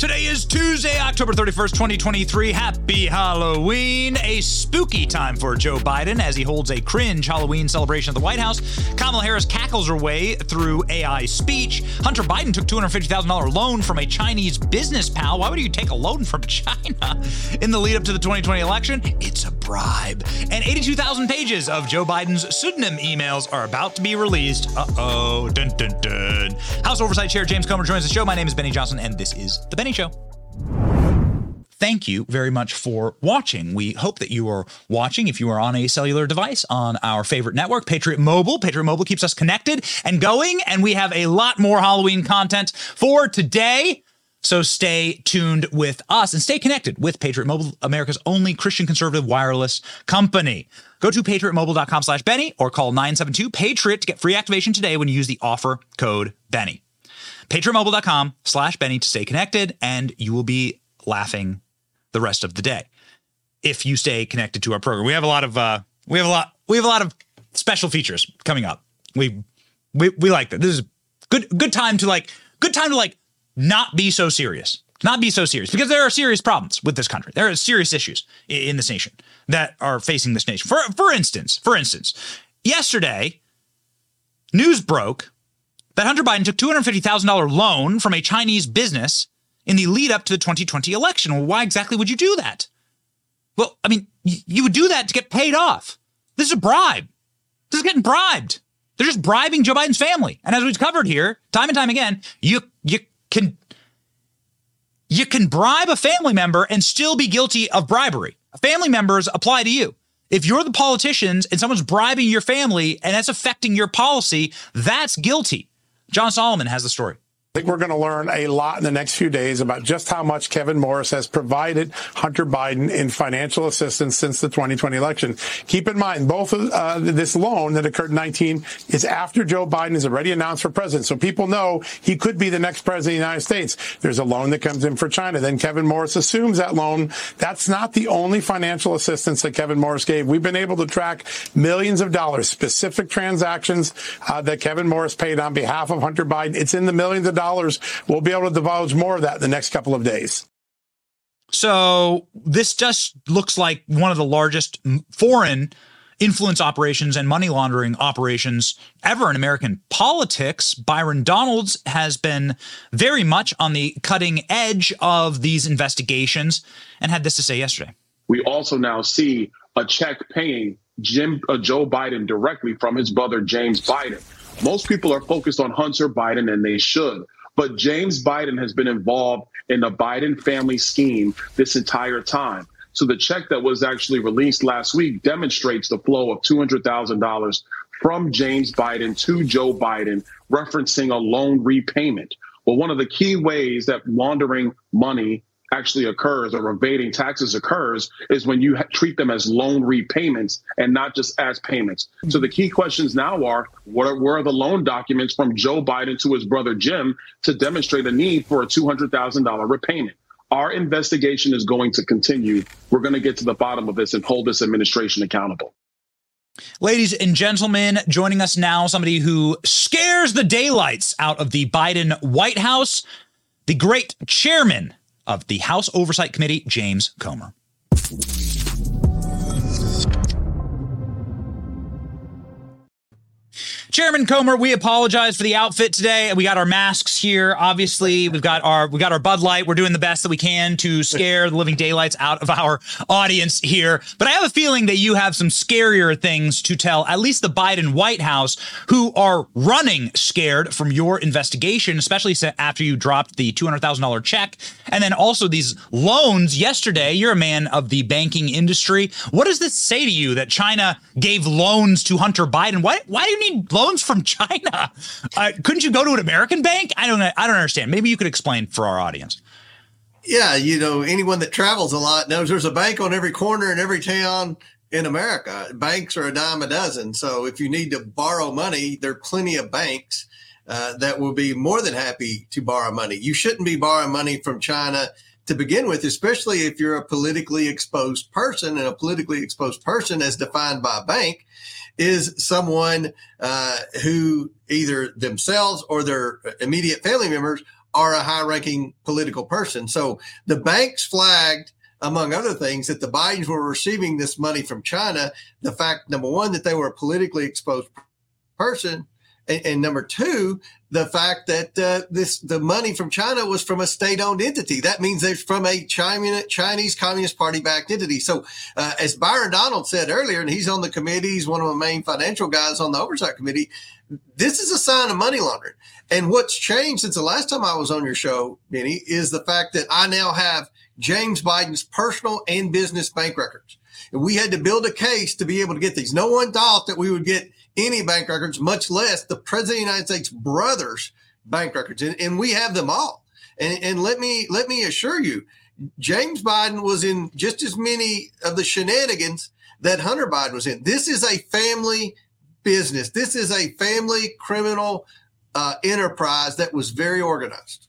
Today is Tuesday, October 31st, 2023. Happy Halloween. A spooky time for Joe Biden as he holds a cringe Halloween celebration at the White House. Kamala Harris cackles her way through AI speech. Hunter Biden took $250,000 loan from a Chinese business pal. Why would you take a loan from China in the lead up to the 2020 election? It's a bribe. And 82,000 pages of Joe Biden's pseudonym emails are about to be released. Uh oh. House Oversight Chair James Comer joins the show. My name is Benny Johnson, and this is The Benny Show. Thank you very much for watching. We hope that you are watching if you are on a cellular device on our favorite network, Patriot Mobile. Patriot Mobile keeps us connected and going, and we have a lot more Halloween content for today. So stay tuned with us and stay connected with Patriot Mobile, America's only Christian conservative wireless company. Go to patriotmobile.com slash Benny or call 972-PATRIOT to get free activation today when you use the offer code Benny. Patriotmobile.com slash Benny to stay connected, and you will be laughing the rest of the day if you stay connected to our program. We have a lot of uh, we have a lot we have a lot of special features coming up. We we we like that. This is good good time to like good time to like not be so serious. Not be so serious because there are serious problems with this country. There are serious issues in this nation that are facing this nation. For for instance, for instance, yesterday news broke that Hunter Biden took $250,000 loan from a Chinese business in the lead up to the 2020 election. Well, why exactly would you do that? Well, I mean, you would do that to get paid off. This is a bribe. This is getting bribed. They're just bribing Joe Biden's family. And as we've covered here, time and time again, you you can you can bribe a family member and still be guilty of bribery. Family members apply to you. If you're the politicians and someone's bribing your family and that's affecting your policy, that's guilty. John Solomon has the story. I think we're going to learn a lot in the next few days about just how much Kevin Morris has provided Hunter Biden in financial assistance since the 2020 election. Keep in mind, both of uh, this loan that occurred in 19 is after Joe Biden is already announced for president. So people know he could be the next president of the United States. There's a loan that comes in for China. Then Kevin Morris assumes that loan. That's not the only financial assistance that Kevin Morris gave. We've been able to track millions of dollars, specific transactions uh, that Kevin Morris paid on behalf of Hunter Biden. It's in the millions of. We'll be able to divulge more of that in the next couple of days. So this just looks like one of the largest foreign influence operations and money laundering operations ever in American politics. Byron Donalds has been very much on the cutting edge of these investigations and had this to say yesterday. We also now see a check paying Jim uh, Joe Biden directly from his brother James Biden. Most people are focused on Hunter Biden, and they should. But James Biden has been involved in the Biden family scheme this entire time. So the check that was actually released last week demonstrates the flow of $200,000 from James Biden to Joe Biden, referencing a loan repayment. Well, one of the key ways that laundering money actually occurs or evading taxes occurs is when you ha- treat them as loan repayments and not just as payments. So the key questions now are what are, where are the loan documents from Joe Biden to his brother Jim to demonstrate a need for a $200,000 repayment? Our investigation is going to continue. We're going to get to the bottom of this and hold this administration accountable. Ladies and gentlemen, joining us now, somebody who scares the daylights out of the Biden White House, the great chairman of the House Oversight Committee, James Comer. Chairman Comer, we apologize for the outfit today. We got our masks here. Obviously, we've got our we got our Bud Light. We're doing the best that we can to scare the living daylights out of our audience here. But I have a feeling that you have some scarier things to tell at least the Biden White House who are running scared from your investigation, especially after you dropped the $200,000 check And then also these loans yesterday, you're a man of the banking industry. What does this say to you that China gave loans to Hunter Biden? Why, why do you need loans from China? Uh, couldn't you go to an American bank? I don't I don't understand. Maybe you could explain for our audience. Yeah, you know, anyone that travels a lot knows there's a bank on every corner in every town in America. Banks are a dime a dozen. So if you need to borrow money, there are plenty of banks uh, that will be more than happy to borrow money. You shouldn't be borrowing money from China to begin with, especially if you're a politically exposed person. And a politically exposed person, as defined by a bank, is someone uh, who either themselves or their immediate family members are a high ranking political person. So the banks flagged among other things, that the Bidens were receiving this money from China. The fact, number one, that they were a politically exposed person, and, and number two, the fact that uh, this the money from China was from a state-owned entity. That means it's from a Chinese Communist Party-backed entity. So, uh, as Byron Donald said earlier, and he's on the committee, he's one of the main financial guys on the oversight committee. This is a sign of money laundering. And what's changed since the last time I was on your show, Benny, is the fact that I now have James Biden's personal and business bank records. And we had to build a case to be able to get these. No one thought that we would get any bank records, much less the president of the United States brothers bank records. And, and we have them all. And, and let me let me assure you, James Biden was in just as many of the shenanigans that Hunter Biden was in. This is a family business. This is a family criminal uh, enterprise that was very organized.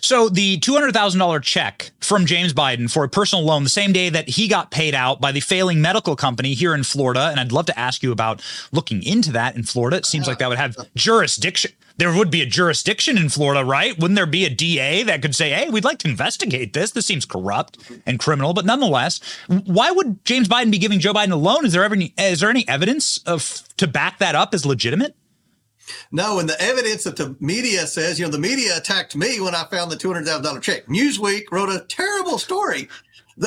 So the $200,000 check from James Biden for a personal loan the same day that he got paid out by the failing medical company here in Florida. And I'd love to ask you about looking into that in Florida. It seems like that would have jurisdiction. There would be a jurisdiction in Florida, right? Wouldn't there be a DA that could say, hey, we'd like to investigate this? This seems corrupt and criminal. But nonetheless, why would James Biden be giving Joe Biden a loan? Is there ever any, is there any evidence of to back that up as legitimate? No, and the evidence that the media says, you know, the media attacked me when I found the $200,000 check. Newsweek wrote a terrible story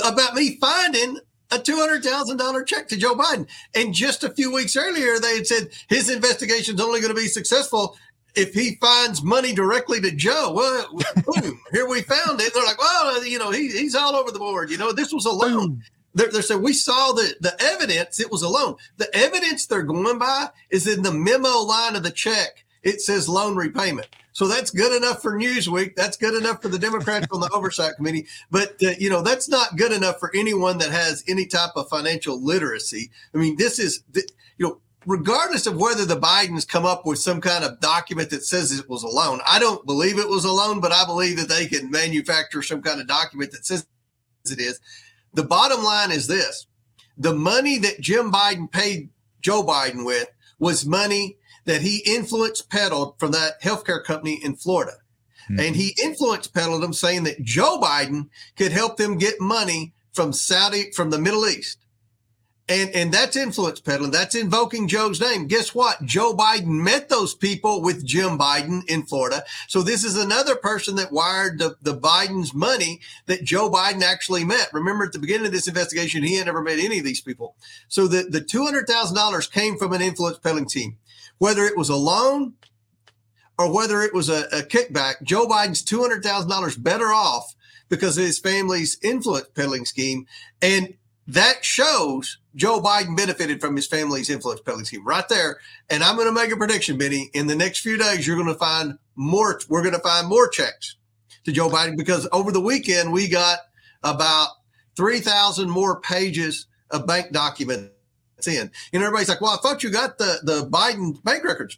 about me finding a $200,000 check to Joe Biden. And just a few weeks earlier, they had said his investigation is only going to be successful if he finds money directly to Joe. Well, boom, here we found it. They're like, well, you know, he, he's all over the board. You know, this was a loan they're, they're saying we saw the, the evidence. It was a loan. The evidence they're going by is in the memo line of the check. It says loan repayment. So that's good enough for Newsweek. That's good enough for the Democrats on the Oversight Committee. But, uh, you know, that's not good enough for anyone that has any type of financial literacy. I mean, this is, you know, regardless of whether the Bidens come up with some kind of document that says it was a loan, I don't believe it was a loan, but I believe that they can manufacture some kind of document that says it is. The bottom line is this the money that Jim Biden paid Joe Biden with was money that he influence peddled from that healthcare company in Florida. Mm-hmm. And he influence peddled them saying that Joe Biden could help them get money from Saudi, from the Middle East. And, and that's influence peddling. That's invoking Joe's name. Guess what? Joe Biden met those people with Jim Biden in Florida. So this is another person that wired the, the Biden's money that Joe Biden actually met. Remember at the beginning of this investigation, he had never met any of these people. So the, the $200,000 came from an influence peddling team. Whether it was a loan or whether it was a, a kickback, Joe Biden's $200,000 better off because of his family's influence peddling scheme. And that shows Joe Biden benefited from his family's influence scheme right there. And I'm going to make a prediction, Benny. In the next few days, you're going to find more. We're going to find more checks to Joe Biden because over the weekend we got about 3,000 more pages of bank documents in. And everybody's like, well, I thought you got the, the Biden bank records.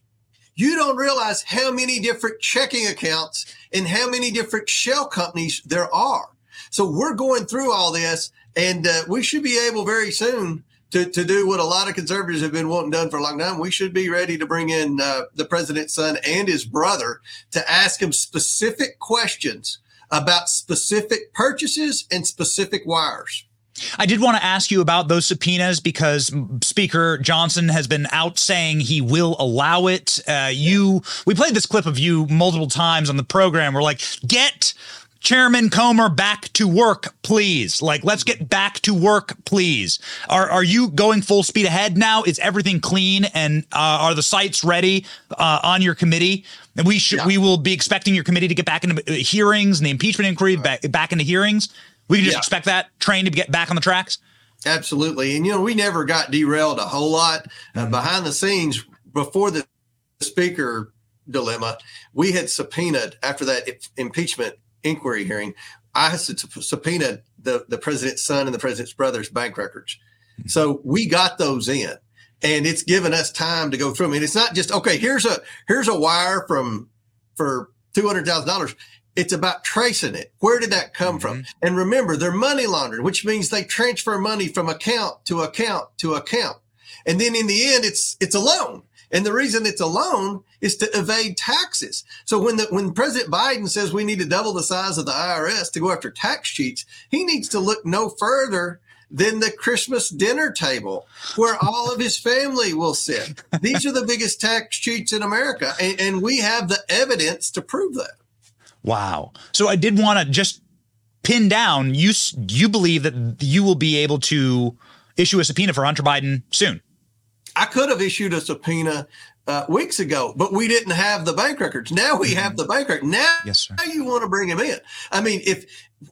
You don't realize how many different checking accounts and how many different shell companies there are. So we're going through all this and uh, we should be able very soon to, to do what a lot of conservatives have been wanting done for a long time. We should be ready to bring in uh, the president's son and his brother to ask him specific questions about specific purchases and specific wires. I did want to ask you about those subpoenas because Speaker Johnson has been out saying he will allow it. Uh, you, we played this clip of you multiple times on the program. We're like, get Chairman Comer back to work, please. Like, let's get back to work, please. Are are you going full speed ahead now? Is everything clean and uh, are the sites ready uh, on your committee? And we should yeah. we will be expecting your committee to get back into uh, hearings and the impeachment inquiry back back into hearings. We can just yeah. expect that train to get back on the tracks. Absolutely, and you know we never got derailed a whole lot uh, mm-hmm. behind the scenes before the speaker dilemma. We had subpoenaed after that impeachment inquiry hearing, I subpoenaed the, the president's son and the president's brother's bank records. Mm-hmm. So we got those in and it's given us time to go through them. And it's not just, okay, here's a, here's a wire from, for $200,000. It's about tracing it. Where did that come mm-hmm. from? And remember, they're money laundering, which means they transfer money from account to account to account. And then in the end, it's, it's a loan. And the reason it's a loan is to evade taxes. So when the, when President Biden says we need to double the size of the IRS to go after tax cheats, he needs to look no further than the Christmas dinner table where all of his family will sit. These are the biggest tax cheats in America. And, and we have the evidence to prove that. Wow. So I did want to just pin down you you believe that you will be able to issue a subpoena for Hunter Biden soon. I could have issued a subpoena uh, weeks ago, but we didn't have the bank records. Now we have mm-hmm. the bank record. Now, yes, sir. you want to bring him in. I mean, if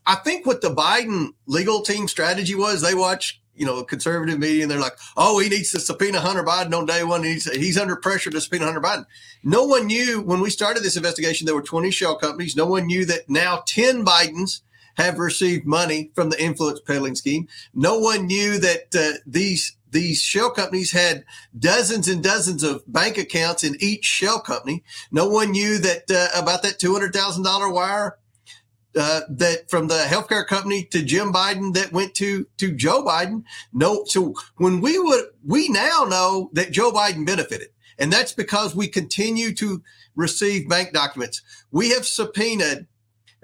I think what the Biden legal team strategy was, they watch, you know, conservative media and they're like, oh, he needs to subpoena Hunter Biden on day one. He's, he's under pressure to subpoena Hunter Biden. No one knew when we started this investigation, there were 20 shell companies. No one knew that now 10 Bidens have received money from the influence peddling scheme. No one knew that uh, these these shell companies had dozens and dozens of bank accounts in each shell company. No one knew that uh, about that two hundred thousand dollar wire uh, that from the healthcare company to Jim Biden that went to to Joe Biden. No, so when we would we now know that Joe Biden benefited, and that's because we continue to receive bank documents. We have subpoenaed.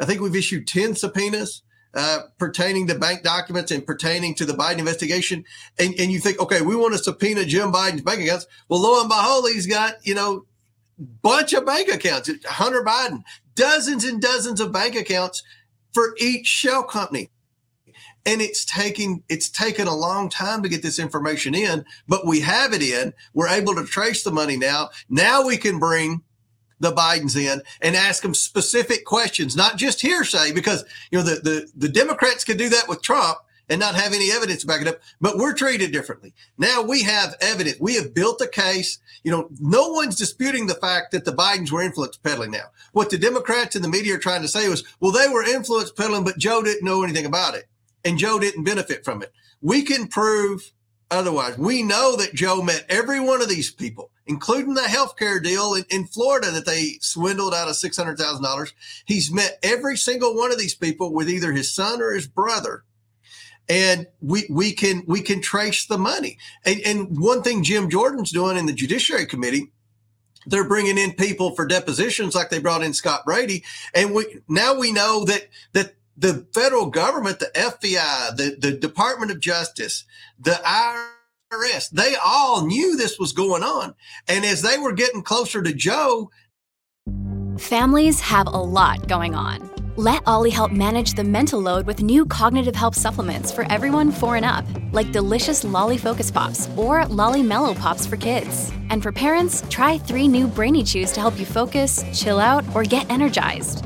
I think we've issued ten subpoenas uh, pertaining to bank documents and pertaining to the Biden investigation, and, and you think, okay, we want to subpoena Jim Biden's bank accounts. Well, lo and behold, he's got, you know, bunch of bank accounts. Hunter Biden, dozens and dozens of bank accounts for each shell company. And it's taking it's taken a long time to get this information in, but we have it in. We're able to trace the money now. Now we can bring the Bidens in and ask them specific questions, not just hearsay, because you know the the, the Democrats could do that with Trump and not have any evidence to back it up. But we're treated differently. Now we have evidence. We have built a case. You know, no one's disputing the fact that the Bidens were influence peddling now. What the Democrats and the media are trying to say was, well, they were influence peddling, but Joe didn't know anything about it. And Joe didn't benefit from it. We can prove otherwise. We know that Joe met every one of these people including the healthcare deal in, in Florida that they swindled out of $600,000. He's met every single one of these people with either his son or his brother. And we, we can, we can trace the money. And, and one thing Jim Jordan's doing in the Judiciary Committee, they're bringing in people for depositions like they brought in Scott Brady. And we, now we know that, that the federal government, the FBI, the, the Department of Justice, the IRS, IRS. They all knew this was going on. And as they were getting closer to Joe, families have a lot going on. Let OLLY help manage the mental load with new cognitive help supplements for everyone four and up, like delicious Lolly Focus Pops or Lolly Mellow Pops for kids. And for parents, try three new Brainy Chews to help you focus, chill out, or get energized.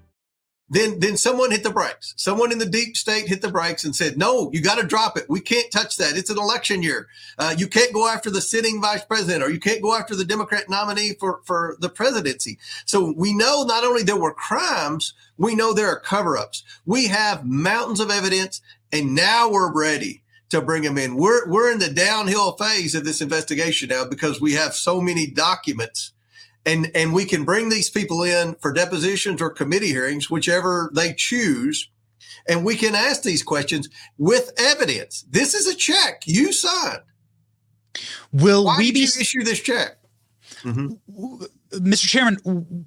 then then someone hit the brakes. Someone in the deep state hit the brakes and said, "No, you got to drop it. We can't touch that. It's an election year. Uh, you can't go after the sitting vice president, or you can't go after the Democrat nominee for for the presidency." So we know not only there were crimes, we know there are cover-ups. We have mountains of evidence, and now we're ready to bring them in. We're we're in the downhill phase of this investigation now because we have so many documents and and we can bring these people in for depositions or committee hearings, whichever they choose, and we can ask these questions with evidence. This is a check you signed. Will Why we be issue this check? Mm-hmm. Mr. Chairman,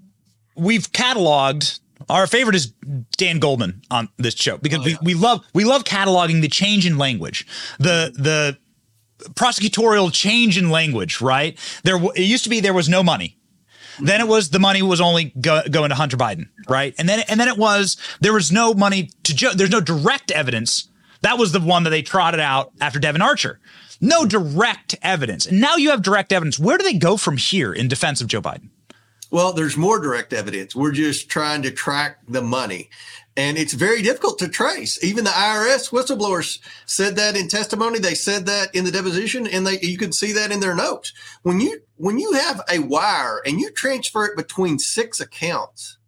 we've cataloged Our favorite is Dan Goldman on this show because oh, yeah. we, we love we love cataloging the change in language, the the prosecutorial change in language. Right there, it used to be there was no money. Then it was the money was only go, going to Hunter Biden, right? And then and then it was there was no money to Joe. There's no direct evidence. That was the one that they trotted out after Devon Archer. No direct evidence. And now you have direct evidence. Where do they go from here in defense of Joe Biden? Well, there's more direct evidence. We're just trying to track the money. And it's very difficult to trace. Even the IRS whistleblowers said that in testimony. They said that in the deposition, and they you can see that in their notes. When you when you have a wire and you transfer it between six accounts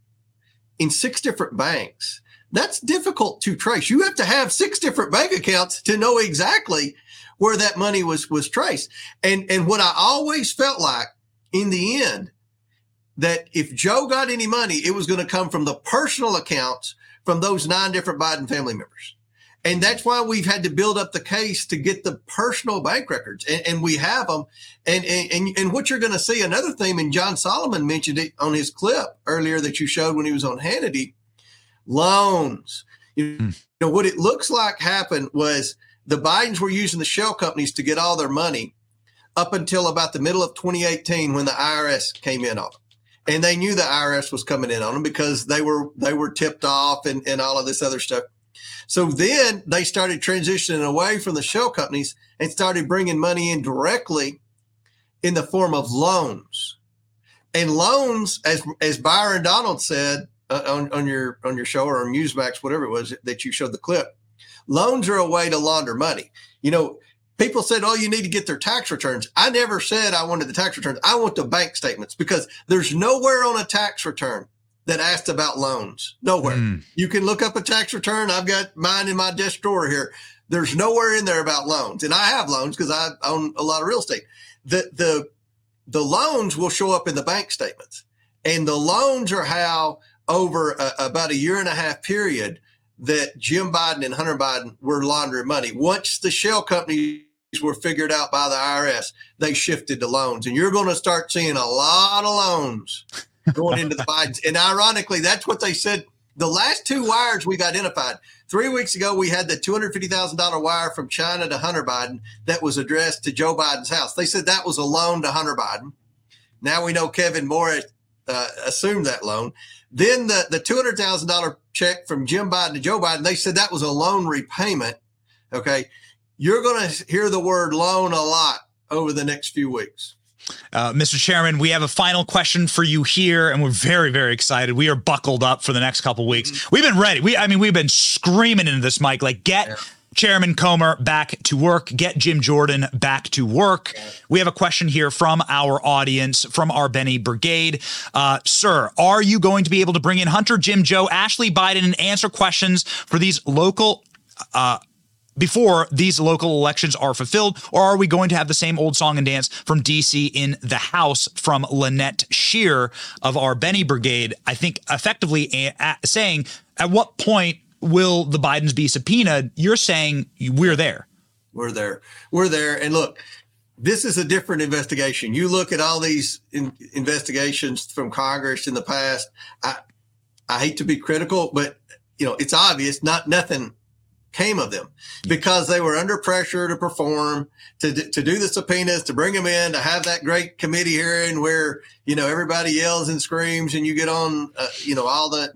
in six different banks, that's difficult to trace. You have to have six different bank accounts to know exactly where that money was was traced. And and what I always felt like in the end that if Joe got any money, it was going to come from the personal accounts from those nine different Biden family members. And that's why we've had to build up the case to get the personal bank records, and, and we have them. And, and and what you're going to see another theme, and John Solomon mentioned it on his clip earlier that you showed when he was on Hannity, loans. You mm. know what it looks like happened was the Bidens were using the shell companies to get all their money up until about the middle of 2018 when the IRS came in on them and they knew the IRS was coming in on them because they were they were tipped off and, and all of this other stuff. So then they started transitioning away from the shell companies and started bringing money in directly in the form of loans. And loans, as as Byron Donald said uh, on, on your on your show or on Newsmax, whatever it was that you showed the clip, loans are a way to launder money. You know, people said, oh, you need to get their tax returns. I never said I wanted the tax returns. I want the bank statements because there's nowhere on a tax return that asked about loans. Nowhere. Mm. You can look up a tax return. I've got mine in my desk drawer here. There's nowhere in there about loans. And I have loans because I own a lot of real estate. The, the, the loans will show up in the bank statements. And the loans are how over a, about a year and a half period that Jim Biden and Hunter Biden were laundering money. Once the shell companies were figured out by the IRS, they shifted to loans. And you're going to start seeing a lot of loans going into the Bidens. And ironically, that's what they said. The last two wires we've identified. Three weeks ago, we had the $250,000 wire from China to Hunter Biden that was addressed to Joe Biden's house. They said that was a loan to Hunter Biden. Now we know Kevin Morris uh, assumed that loan. Then the, the $200,000 check from Jim Biden to Joe Biden, they said that was a loan repayment. Okay. You're going to hear the word loan a lot over the next few weeks. Uh, Mr. Chairman, we have a final question for you here, and we're very, very excited. We are buckled up for the next couple weeks. Mm-hmm. We've been ready. We, I mean, we've been screaming into this mic, like, get yeah. Chairman Comer back to work, get Jim Jordan back to work. We have a question here from our audience, from our Benny Brigade. Uh, sir, are you going to be able to bring in Hunter, Jim, Joe, Ashley Biden and answer questions for these local uh, before these local elections are fulfilled? Or are we going to have the same old song and dance from DC in the House from Lynette Shear of our Benny Brigade? I think effectively saying, at what point will the Bidens be subpoenaed? You're saying we're there. We're there. We're there. And look, this is a different investigation. You look at all these in- investigations from Congress in the past. I, I hate to be critical, but you know, it's obvious not nothing came of them because they were under pressure to perform, to, to do the subpoenas, to bring them in, to have that great committee hearing where, you know, everybody yells and screams and you get on, uh, you know, all the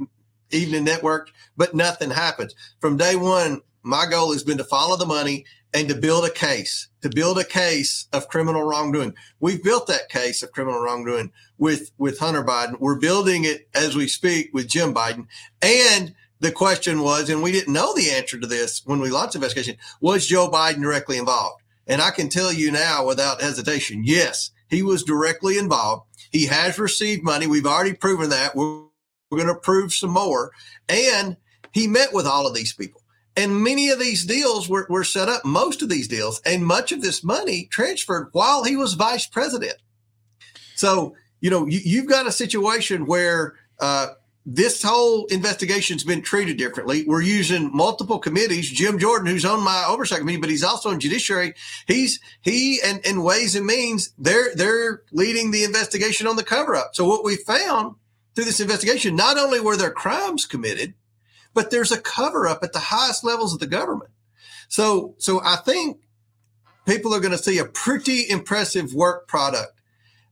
evening network, but nothing happens. From day one, my goal has been to follow the money and to build a case, to build a case of criminal wrongdoing. We've built that case of criminal wrongdoing with, with Hunter Biden. We're building it as we speak with Jim Biden. And the question was, and we didn't know the answer to this when we launched the investigation, was Joe Biden directly involved? And I can tell you now without hesitation, yes, he was directly involved. He has received money. We've already proven that. We're, we're going to prove some more. And he met with all of these people. And many of these deals were, were set up, most of these deals, and much of this money transferred while he was vice president. So, you know, you, have got a situation where uh, this whole investigation's been treated differently. We're using multiple committees. Jim Jordan, who's on my oversight committee, but he's also in judiciary. He's he and, and Ways and Means, they're they're leading the investigation on the cover up. So what we found through this investigation, not only were there crimes committed, but there's a cover up at the highest levels of the government. So, so I think people are going to see a pretty impressive work product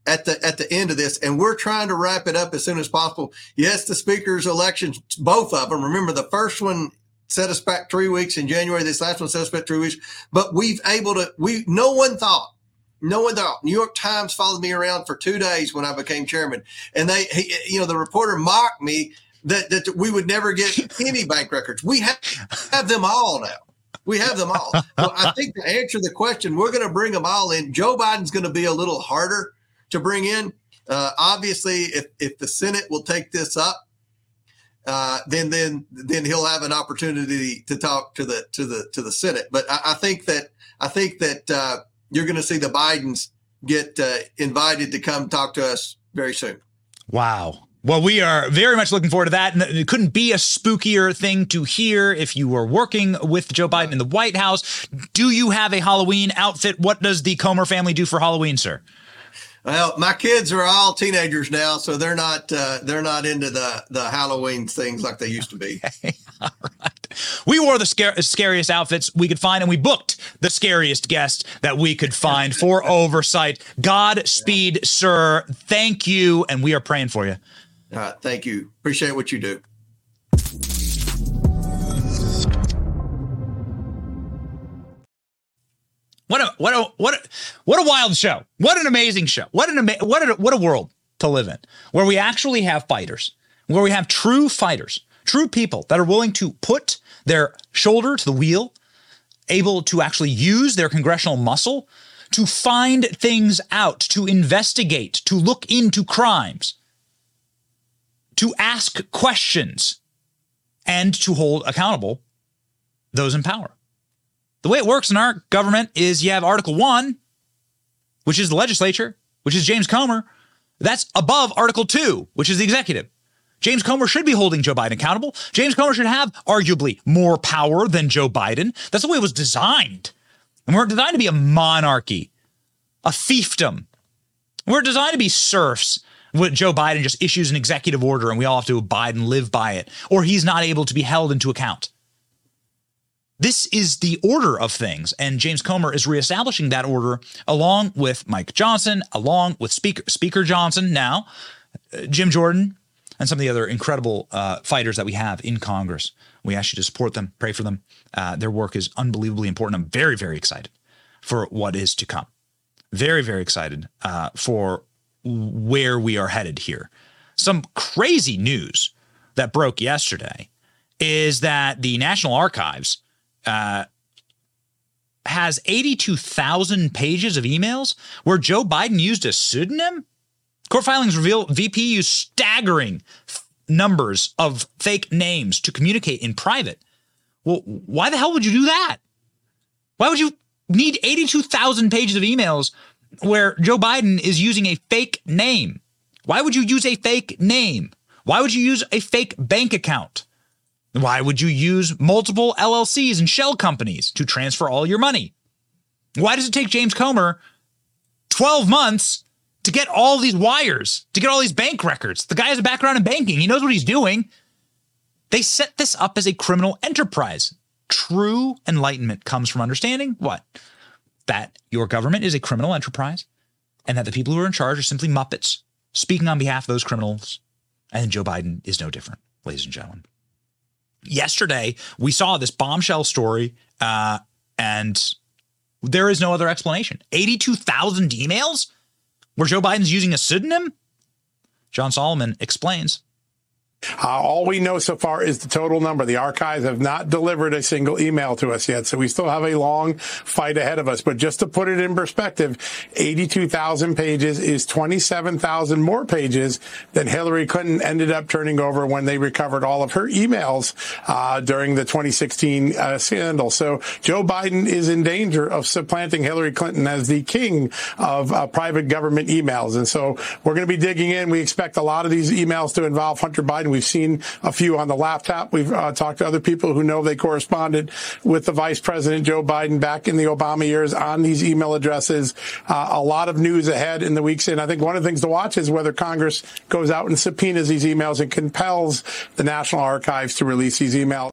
at the at the end of this, and we're trying to wrap it up as soon as possible. Yes, the speaker's elections, both of them. Remember, the first one set us back three weeks in January. This last one set us back three weeks, but we've able to. We no one thought no one thought. New York Times followed me around for two days when I became chairman, and they, he, you know, the reporter mocked me that that we would never get any bank records. We have have them all now. We have them all. So I think to answer the question, we're going to bring them all in. Joe Biden's going to be a little harder to bring in. Uh, obviously, if if the Senate will take this up, uh, then then then he'll have an opportunity to talk to the to the to the Senate. But I, I think that I think that uh, you're going to see the Bidens get uh, invited to come talk to us very soon. Wow. Well, we are very much looking forward to that. And it couldn't be a spookier thing to hear if you were working with Joe Biden in the White House. Do you have a Halloween outfit? What does the Comer family do for Halloween, sir? Well, my kids are all teenagers now, so they're not uh, they're not into the the Halloween things like they used to be. all right. We wore the scar- scariest outfits we could find, and we booked the scariest guest that we could find for oversight. Godspeed, yeah. sir. Thank you, and we are praying for you. Right, thank you. Appreciate what you do. What a what a what a, what a wild show! What an amazing show! What an ama- what a what a world to live in, where we actually have fighters, where we have true fighters, true people that are willing to put their shoulder to the wheel, able to actually use their congressional muscle to find things out, to investigate, to look into crimes, to ask questions, and to hold accountable those in power. The way it works in our government is you have Article 1, which is the legislature, which is James Comer. That's above Article 2, which is the executive. James Comer should be holding Joe Biden accountable. James Comer should have arguably more power than Joe Biden. That's the way it was designed. And we're designed to be a monarchy, a fiefdom. We're designed to be serfs. Joe Biden just issues an executive order and we all have to abide and live by it, or he's not able to be held into account. This is the order of things, and James Comer is reestablishing that order along with Mike Johnson, along with Speaker Speaker Johnson now, uh, Jim Jordan, and some of the other incredible uh, fighters that we have in Congress. We ask you to support them, pray for them. Uh, their work is unbelievably important. I'm very, very excited for what is to come. Very, very excited uh, for where we are headed here. Some crazy news that broke yesterday is that the National Archives uh, has 82,000 pages of emails where Joe Biden used a pseudonym. Court filings reveal VP used staggering f- numbers of fake names to communicate in private. Well, why the hell would you do that? Why would you need 82,000 pages of emails where Joe Biden is using a fake name? Why would you use a fake name? Why would you use a fake bank account? Why would you use multiple LLCs and shell companies to transfer all your money? Why does it take James Comer 12 months to get all these wires, to get all these bank records? The guy has a background in banking. He knows what he's doing. They set this up as a criminal enterprise. True enlightenment comes from understanding what? That your government is a criminal enterprise and that the people who are in charge are simply Muppets speaking on behalf of those criminals. And Joe Biden is no different, ladies and gentlemen yesterday we saw this bombshell story uh, and there is no other explanation. 82000 emails where joe biden's using a pseudonym? John solomon explains uh, all we know so far is the total number. The archives have not delivered a single email to us yet, so we still have a long fight ahead of us. But just to put it in perspective, 82,000 pages is 27,000 more pages than Hillary Clinton ended up turning over when they recovered all of her emails uh, during the 2016 uh, scandal. So Joe Biden is in danger of supplanting Hillary Clinton as the king of uh, private government emails. And so we're going to be digging in. We expect a lot of these emails to involve Hunter Biden Biden. We've seen a few on the laptop. We've uh, talked to other people who know they corresponded with the Vice President Joe Biden back in the Obama years on these email addresses. Uh, a lot of news ahead in the weeks. And I think one of the things to watch is whether Congress goes out and subpoenas these emails and compels the National Archives to release these emails.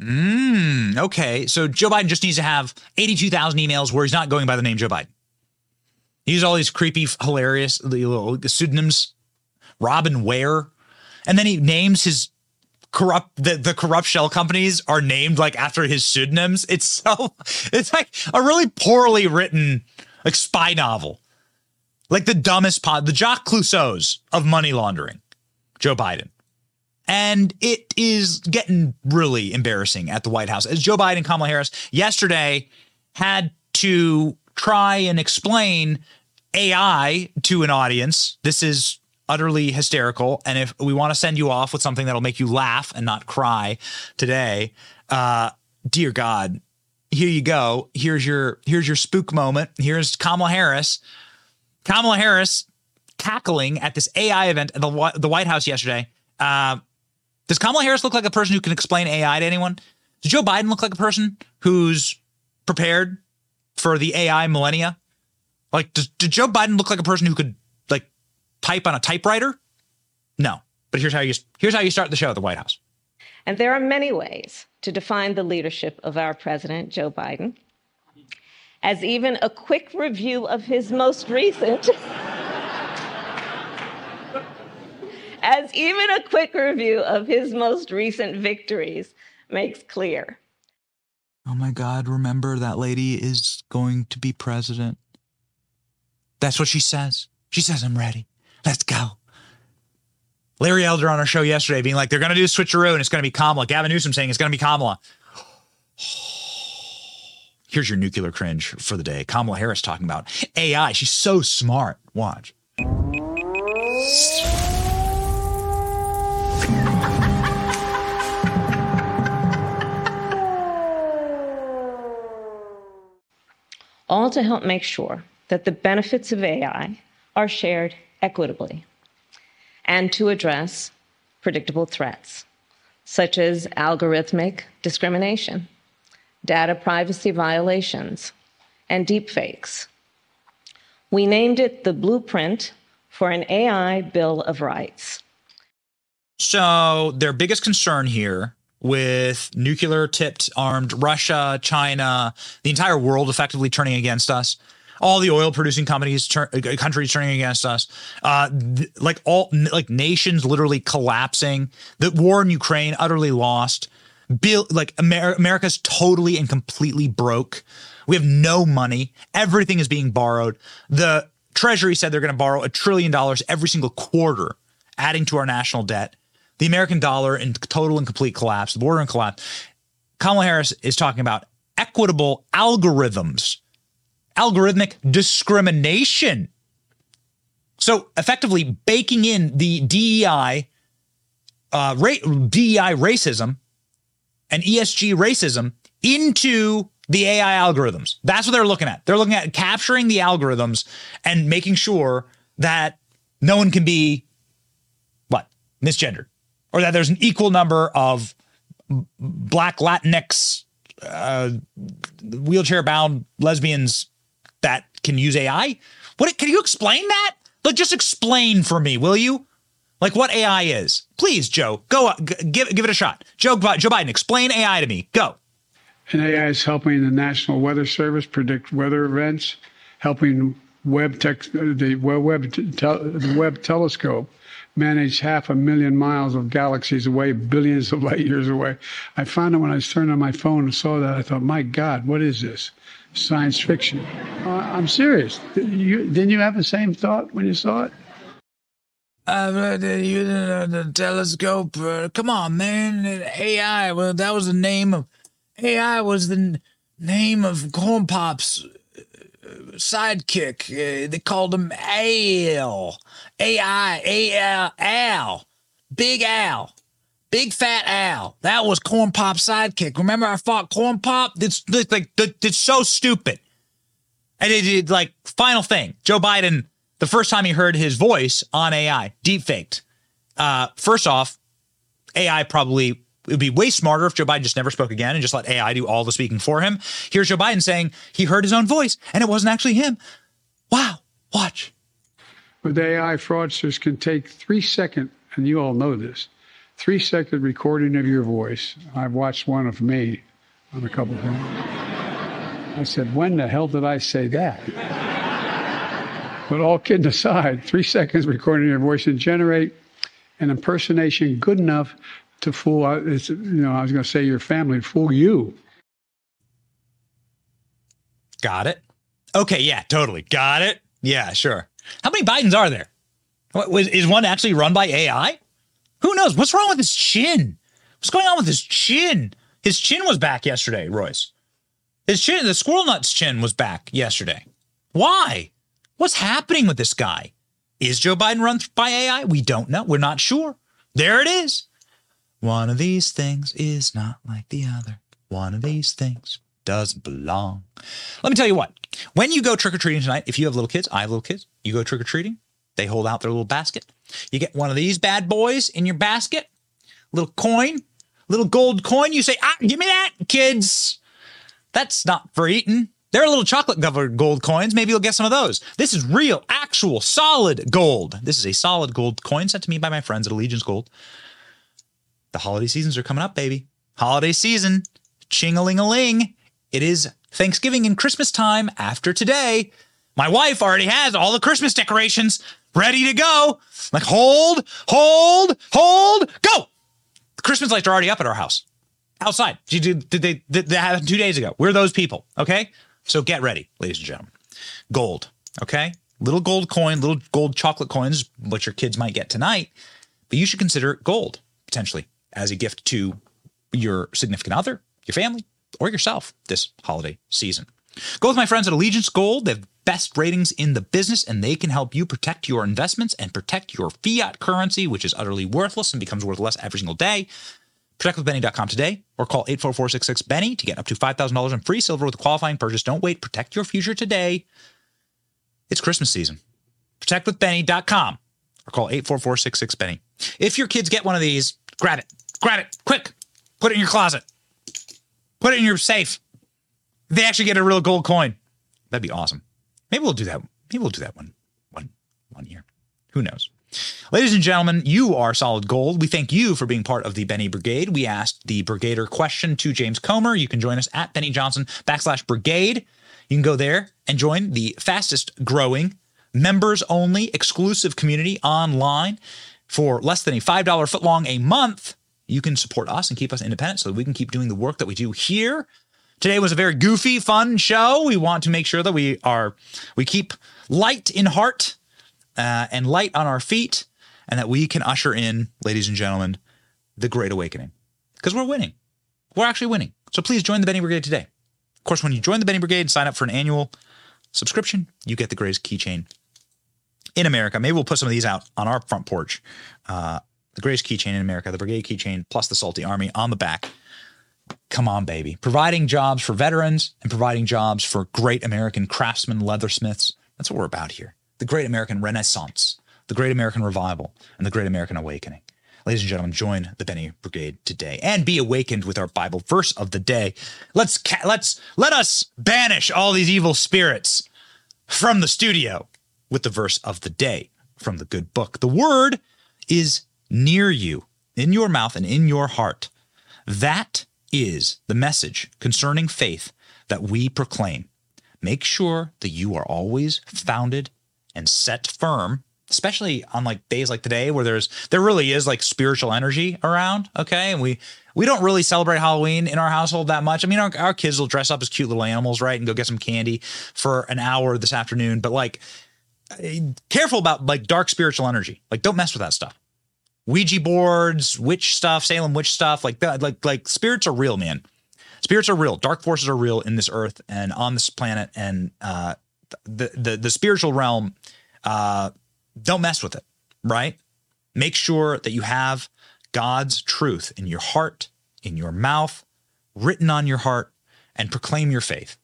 Mm, okay. So Joe Biden just needs to have 82,000 emails where he's not going by the name Joe Biden. He uses all these creepy, hilarious little pseudonyms, Robin Ware. And then he names his corrupt, the, the corrupt shell companies are named like after his pseudonyms. It's so, it's like a really poorly written, like spy novel. Like the dumbest pod, the Jacques Clouseau's of money laundering, Joe Biden. And it is getting really embarrassing at the White House as Joe Biden Kamala Harris yesterday had to try and explain AI to an audience. This is utterly hysterical. And if we want to send you off with something that'll make you laugh and not cry today, uh, dear God, here you go. Here's your here's your spook moment. Here's Kamala Harris. Kamala Harris cackling at this AI event at the, the White House yesterday. Uh, does Kamala Harris look like a person who can explain AI to anyone? Does Joe Biden look like a person who's prepared for the AI millennia? Like, does, did Joe Biden look like a person who could type on a typewriter? No. But here's how you here's how you start the show at the White House. And there are many ways to define the leadership of our president, Joe Biden. As even a quick review of his most recent as even a quick review of his most recent victories makes clear. Oh my God, remember that lady is going to be president. That's what she says. She says, I'm ready. Let's go. Larry Elder on our show yesterday being like, they're going to do switcheroo and it's going to be Kamala. Gavin Newsom saying it's going to be Kamala. Here's your nuclear cringe for the day. Kamala Harris talking about AI. She's so smart. Watch. all to help make sure that the benefits of AI are shared equitably and to address predictable threats, such as algorithmic discrimination, data privacy violations, and deepfakes. We named it the Blueprint for an AI Bill of Rights. So, their biggest concern here with nuclear tipped armed Russia, China, the entire world effectively turning against us. All the oil producing companies, tur- uh, countries turning against us, uh, th- like all like nations literally collapsing. The war in Ukraine utterly lost. Bill, like Amer- America's totally and completely broke. We have no money. Everything is being borrowed. The Treasury said they're going to borrow a trillion dollars every single quarter, adding to our national debt the American dollar in total and complete collapse, the border in collapse. Kamala Harris is talking about equitable algorithms, algorithmic discrimination. So effectively baking in the DEI, uh, ra- DEI racism and ESG racism into the AI algorithms. That's what they're looking at. They're looking at capturing the algorithms and making sure that no one can be what misgendered or that there's an equal number of black Latinx uh, wheelchair bound lesbians that can use AI. What can you explain that? Like, just explain for me, will you? Like what AI is? Please, Joe, go give give it a shot. Joe Joe Biden, explain AI to me. Go. And AI is helping the National Weather Service predict weather events, helping Webb tech, the Webb the Webb telescope managed half a million miles of galaxies away, billions of light years away. I found it when I turned on my phone and saw that. I thought, my God, what is this? Science fiction. Uh, I'm serious. Did you, didn't you have the same thought when you saw it? Uh, you, uh, the telescope. Uh, come on, man. AI. Well, that was the name of AI. Was the n- name of Corn Pop's sidekick. Uh, they called him Al. A-I, A-L, Al. Big Al. Big Fat Al. That was Corn Pop's sidekick. Remember I fought Corn Pop? It's, like it's so stupid. And it, it like final thing. Joe Biden, the first time he heard his voice on AI, deep faked. uh, first off, AI probably it would be way smarter if Joe Biden just never spoke again and just let AI do all the speaking for him. Here's Joe Biden saying he heard his own voice and it wasn't actually him. Wow, watch. With AI, fraudsters can take three second, and you all know this, three second recording of your voice. I've watched one of me on a couple of things. I said, when the hell did I say that? but all kidding aside, three seconds recording your voice and generate an impersonation good enough to fool, uh, you know, I was going to say your family, fool you. Got it. Okay, yeah, totally. Got it. Yeah, sure. How many Bidens are there? What, one actually run by AI? Who knows? What's wrong with his chin? What's going on with his chin? His chin was back yesterday, Royce. His chin, the squirrel nut's chin was back yesterday. Why? What's happening with this guy? Is Joe Biden run by AI? We don't know. We're not sure. There it is. One of these things is not like the other. One of these things doesn't belong. Let me tell you what. When you go trick or treating tonight, if you have little kids, I have little kids, you go trick or treating, they hold out their little basket. You get one of these bad boys in your basket, little coin, little gold coin. You say, ah, give me that, kids. That's not for eating. They're little chocolate covered gold coins. Maybe you'll get some of those. This is real, actual, solid gold. This is a solid gold coin sent to me by my friends at Allegiance Gold. The holiday seasons are coming up, baby. Holiday season, ching a ling. It is Thanksgiving and Christmas time after today. My wife already has all the Christmas decorations ready to go. Like, hold, hold, hold, go. The Christmas lights are already up at our house outside. Did, did they, did they have two days ago? We're those people. Okay. So get ready, ladies and gentlemen. Gold. Okay. Little gold coin, little gold chocolate coins, what your kids might get tonight, but you should consider gold potentially as a gift to your significant other, your family, or yourself this holiday season. Go with my friends at Allegiance Gold. They have best ratings in the business and they can help you protect your investments and protect your fiat currency, which is utterly worthless and becomes worth less every single day. ProtectWithBenny.com today or call 844-66-BENNY to get up to $5,000 in free silver with a qualifying purchase. Don't wait. Protect your future today. It's Christmas season. ProtectWithBenny.com or call 844-66-BENNY. If your kids get one of these, grab it. Grab it. Quick. Put it in your closet. Put it in your safe. They actually get a real gold coin. That'd be awesome. Maybe we'll do that. Maybe we'll do that one, one, one year. Who knows? Ladies and gentlemen, you are solid gold. We thank you for being part of the Benny Brigade. We asked the Brigader question to James Comer. You can join us at Benny Johnson backslash brigade. You can go there and join the fastest growing members only exclusive community online for less than a $5 footlong a month. You can support us and keep us independent so that we can keep doing the work that we do here Today was a very goofy, fun show. We want to make sure that we are we keep light in heart uh, and light on our feet, and that we can usher in, ladies and gentlemen, the Great Awakening because we're winning. We're actually winning. So please join the Benny Brigade today. Of course, when you join the Benny Brigade and sign up for an annual subscription, you get the greatest keychain in America. Maybe we'll put some of these out on our front porch. Uh, the greatest keychain in America, the Brigade keychain, plus the Salty Army on the back. Come on, baby. Providing jobs for veterans and providing jobs for great American craftsmen, leathersmiths. That's what we're about here. The great American Renaissance, the great American revival, and the great American awakening. Ladies and gentlemen, join the Benny Brigade today and be awakened with our Bible verse of the day. Let's ca- let's let us banish all these evil spirits from the studio with the verse of the day from the good book. The word is near you, in your mouth and in your heart. That is the message concerning faith that we proclaim. Make sure that you are always founded and set firm, especially on like days like today where there's there really is like spiritual energy around, okay? And we we don't really celebrate Halloween in our household that much. I mean, our, our kids will dress up as cute little animals, right? And go get some candy for an hour this afternoon, but like eh, careful about like dark spiritual energy. Like don't mess with that stuff. Ouija boards, witch stuff, Salem witch stuff, like that. Like like spirits are real, man. Spirits are real. Dark forces are real in this earth and on this planet, and uh, the the the spiritual realm. Uh, don't mess with it, right? Make sure that you have God's truth in your heart, in your mouth, written on your heart, and proclaim your faith.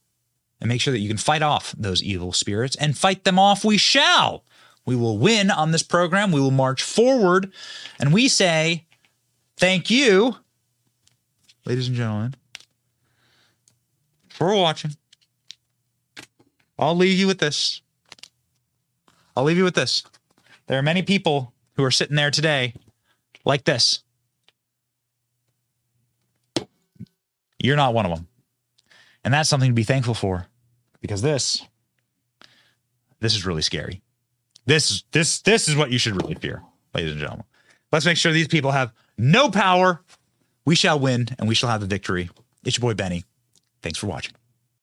And make sure that you can fight off those evil spirits and fight them off we shall We will win on this program. We will march forward. And we say, thank you, ladies and gentlemen, for watching. I'll leave you with this. I'll leave you with this. There are many people who are sitting there today like this. You're not one of them. And that's something to be thankful for because this this is really scary. This this this is what you should really fear, ladies and gentlemen. Let's make sure these people have no power. We shall win and we shall have the victory. It's your boy Benny. Thanks for watching.